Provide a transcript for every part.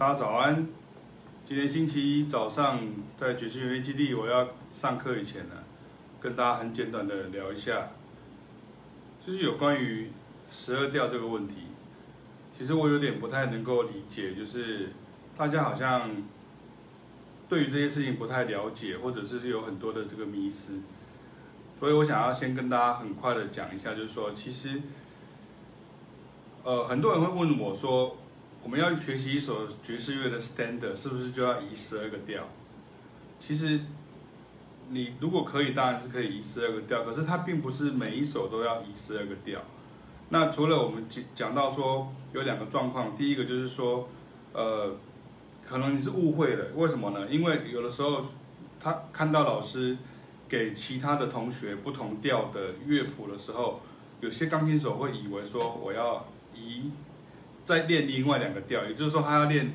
大家早安。今天星期一早上，在爵士乐基地，我要上课以前呢，跟大家很简短的聊一下，就是有关于十二调这个问题。其实我有点不太能够理解，就是大家好像对于这些事情不太了解，或者是有很多的这个迷思。所以我想要先跟大家很快的讲一下，就是说，其实，呃，很多人会问我说，我们要学习一首爵士乐的 standard，是不是就要移十二个调？其实，你如果可以，当然是可以移十二个调，可是它并不是每一首都要移十二个调。那除了我们讲讲到说有两个状况，第一个就是说，呃，可能你是误会了，为什么呢？因为有的时候他看到老师。给其他的同学不同调的乐谱的时候，有些钢琴手会以为说我要移再练另外两个调，也就是说他要练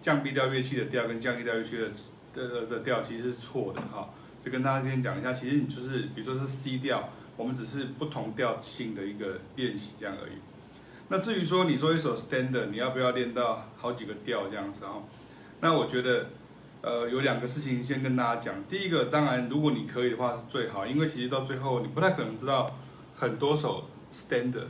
降 B 调乐器的调跟降 E 调乐器的的的调，其实是错的哈。就跟大家先讲一下，其实你就是比如说是 C 调，我们只是不同调性的一个练习这样而已。那至于说你说一首 Standard，你要不要练到好几个调这样子哈？那我觉得。呃，有两个事情先跟大家讲。第一个，当然，如果你可以的话是最好，因为其实到最后你不太可能知道很多首 standard，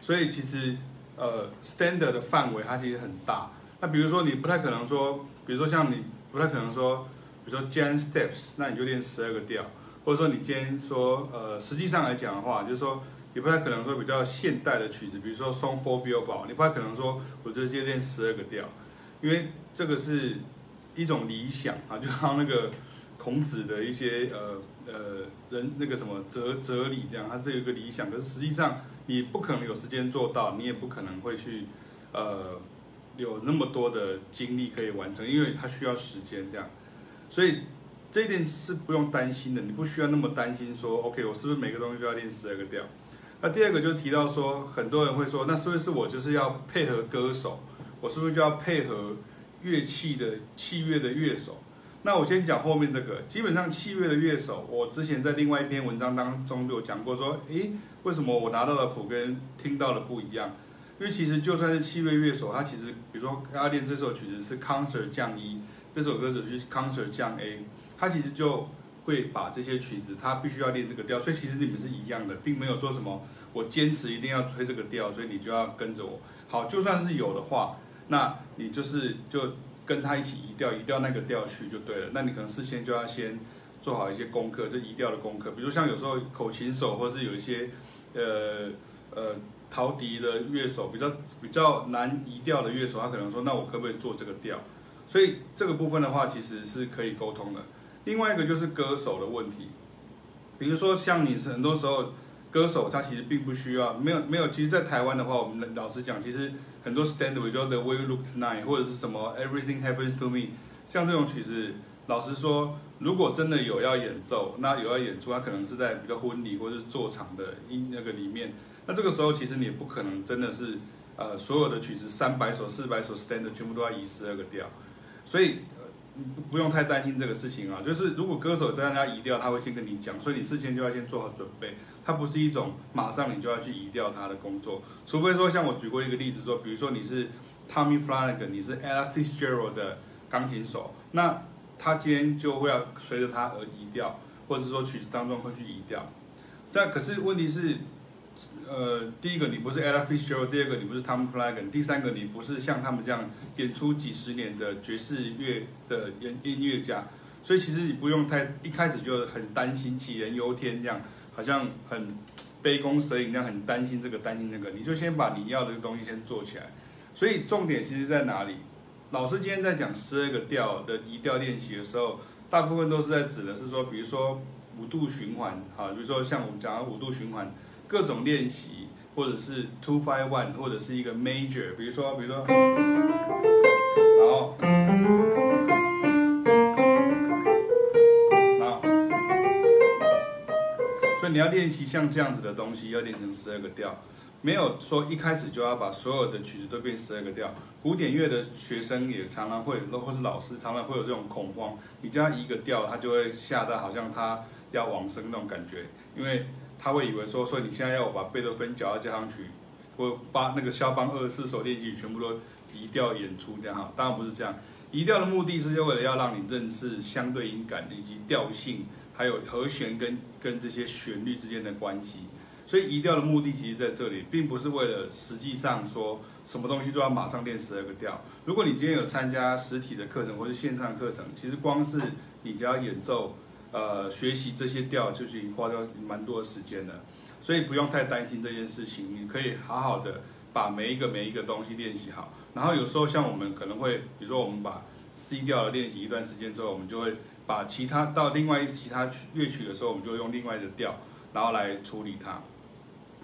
所以其实呃 standard 的范围它其实很大。那比如说你不太可能说，比如说像你不太可能说，比如说 jam steps，那你就练十二个调，或者说你今天说呃实际上来讲的话，就是说你不太可能说比较现代的曲子，比如说 song for Billboard，你不太可能说我就直接练十二个调，因为这个是。一种理想啊，就像那个孔子的一些呃呃人那个什么哲哲理这样，它是有一个理想，可是实际上你不可能有时间做到，你也不可能会去呃有那么多的精力可以完成，因为它需要时间这样，所以这一点是不用担心的，你不需要那么担心说，OK，我是不是每个东西都要练十二个调？那第二个就提到说，很多人会说，那是不是我就是要配合歌手，我是不是就要配合？乐器的器乐的乐手，那我先讲后面这个。基本上器乐的乐手，我之前在另外一篇文章当中就有讲过，说，诶，为什么我拿到的谱跟听到的不一样？因为其实就算是器乐乐手，他其实，比如说他练这首曲子是 concert 降一这首歌只是 concert 降 A，他其实就会把这些曲子，他必须要练这个调。所以其实你们是一样的，并没有说什么我坚持一定要吹这个调，所以你就要跟着我。好，就算是有的话。那你就是就跟他一起移调，移调那个调去就对了。那你可能事先就要先做好一些功课，就移调的功课。比如像有时候口琴手，或是有一些呃呃陶笛的乐手，比较比较难移调的乐手，他可能说，那我可不可以做这个调？所以这个部分的话，其实是可以沟通的。另外一个就是歌手的问题，比如说像你很多时候。歌手他其实并不需要，没有没有。其实，在台湾的话，我们老实讲，其实很多 standard，比如说 The Way You Look Tonight，或者是什么 Everything Happens to Me，像这种曲子，老实说，如果真的有要演奏，那有要演出，它可能是在比较婚礼或者是做场的音那个里面。那这个时候，其实你也不可能真的是，呃，所有的曲子三百首、四百首 stand 全部都要移十二个调，所以。不用太担心这个事情啊，就是如果歌手让他移调，他会先跟你讲，所以你事先就要先做好准备。它不是一种马上你就要去移掉他的工作，除非说像我举过一个例子说，比如说你是 Tommy Flanagan，你是 Ella Fitzgerald 的钢琴手，那他今天就会要随着他而移掉，或者是说曲子当中会去移掉。但可是问题是。呃，第一个你不是 Ella Fitzgerald，第二个你不是 Tom Flagon，第三个你不是像他们这样演出几十年的爵士乐的音音乐家，所以其实你不用太一开始就很担心杞人忧天这样，好像很杯弓蛇影那样很担心这个担心那个，你就先把你要的东西先做起来。所以重点其实在哪里？老师今天在讲十二个调的移调练习的时候，大部分都是在指的是说，比如说五度循环，哈，比如说像我们讲的五度循环。各种练习，或者是 two five one，或者是一个 major，比如说，比如说，然后，然后，所以你要练习像这样子的东西，要练成十二个调，没有说一开始就要把所有的曲子都变十二个调。古典乐的学生也常常会，或是老师常常会有这种恐慌，你教他一个调，他就会吓到好像他要往生那种感觉，因为。他会以为说，所以你现在要我把贝多芬脚要加上去，我把那个肖邦二十四首练习曲全部都移调演出这样哈，当然不是这样。移调的目的是为了要让你认识相对音感以及调性，还有和弦跟跟这些旋律之间的关系。所以移调的目的其实在这里，并不是为了实际上说什么东西都要马上练十二个调。如果你今天有参加实体的课程或是线上课程，其实光是你只要演奏，呃，学习这些调就已经花掉蛮多的时间了。所以不用太担心这件事情，你可以好好的把每一个每一个东西练习好。然后有时候像我们可能会，比如说我们把 C 调练习一段时间之后，我们就会把其他到另外一其他乐曲的时候，我们就用另外的调，然后来处理它。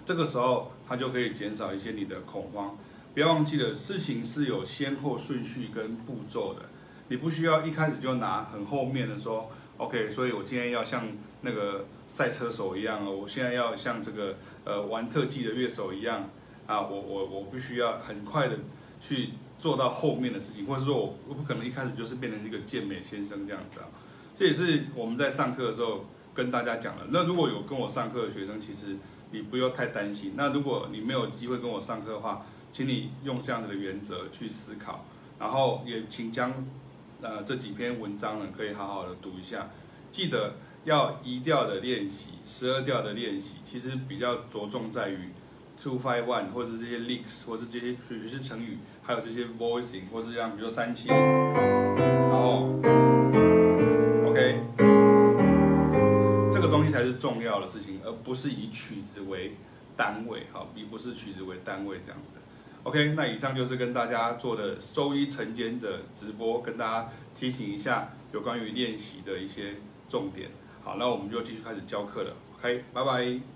这个时候它就可以减少一些你的恐慌。不要忘记了，事情是有先后顺序跟步骤的，你不需要一开始就拿很后面的说，OK，所以我今天要像那个赛车手一样哦，我现在要像这个呃玩特技的乐手一样啊，我我我必须要很快的。去做到后面的事情，或者说我我不可能一开始就是变成一个健美先生这样子啊。这也是我们在上课的时候跟大家讲了。那如果有跟我上课的学生，其实你不用太担心。那如果你没有机会跟我上课的话，请你用这样子的原则去思考，然后也请将呃这几篇文章呢可以好好的读一下。记得要一调的练习，十二调的练习，其实比较着重在于。Two five one，或者这些 licks，或者这些属于是成语，还有这些 voicing，或者这样，比如说三七，然后，OK，这个东西才是重要的事情，而不是以曲子为单位，好，而不是曲子为单位这样子。OK，那以上就是跟大家做的周一晨间的直播，跟大家提醒一下有关于练习的一些重点。好，那我们就继续开始教课了。OK，拜拜。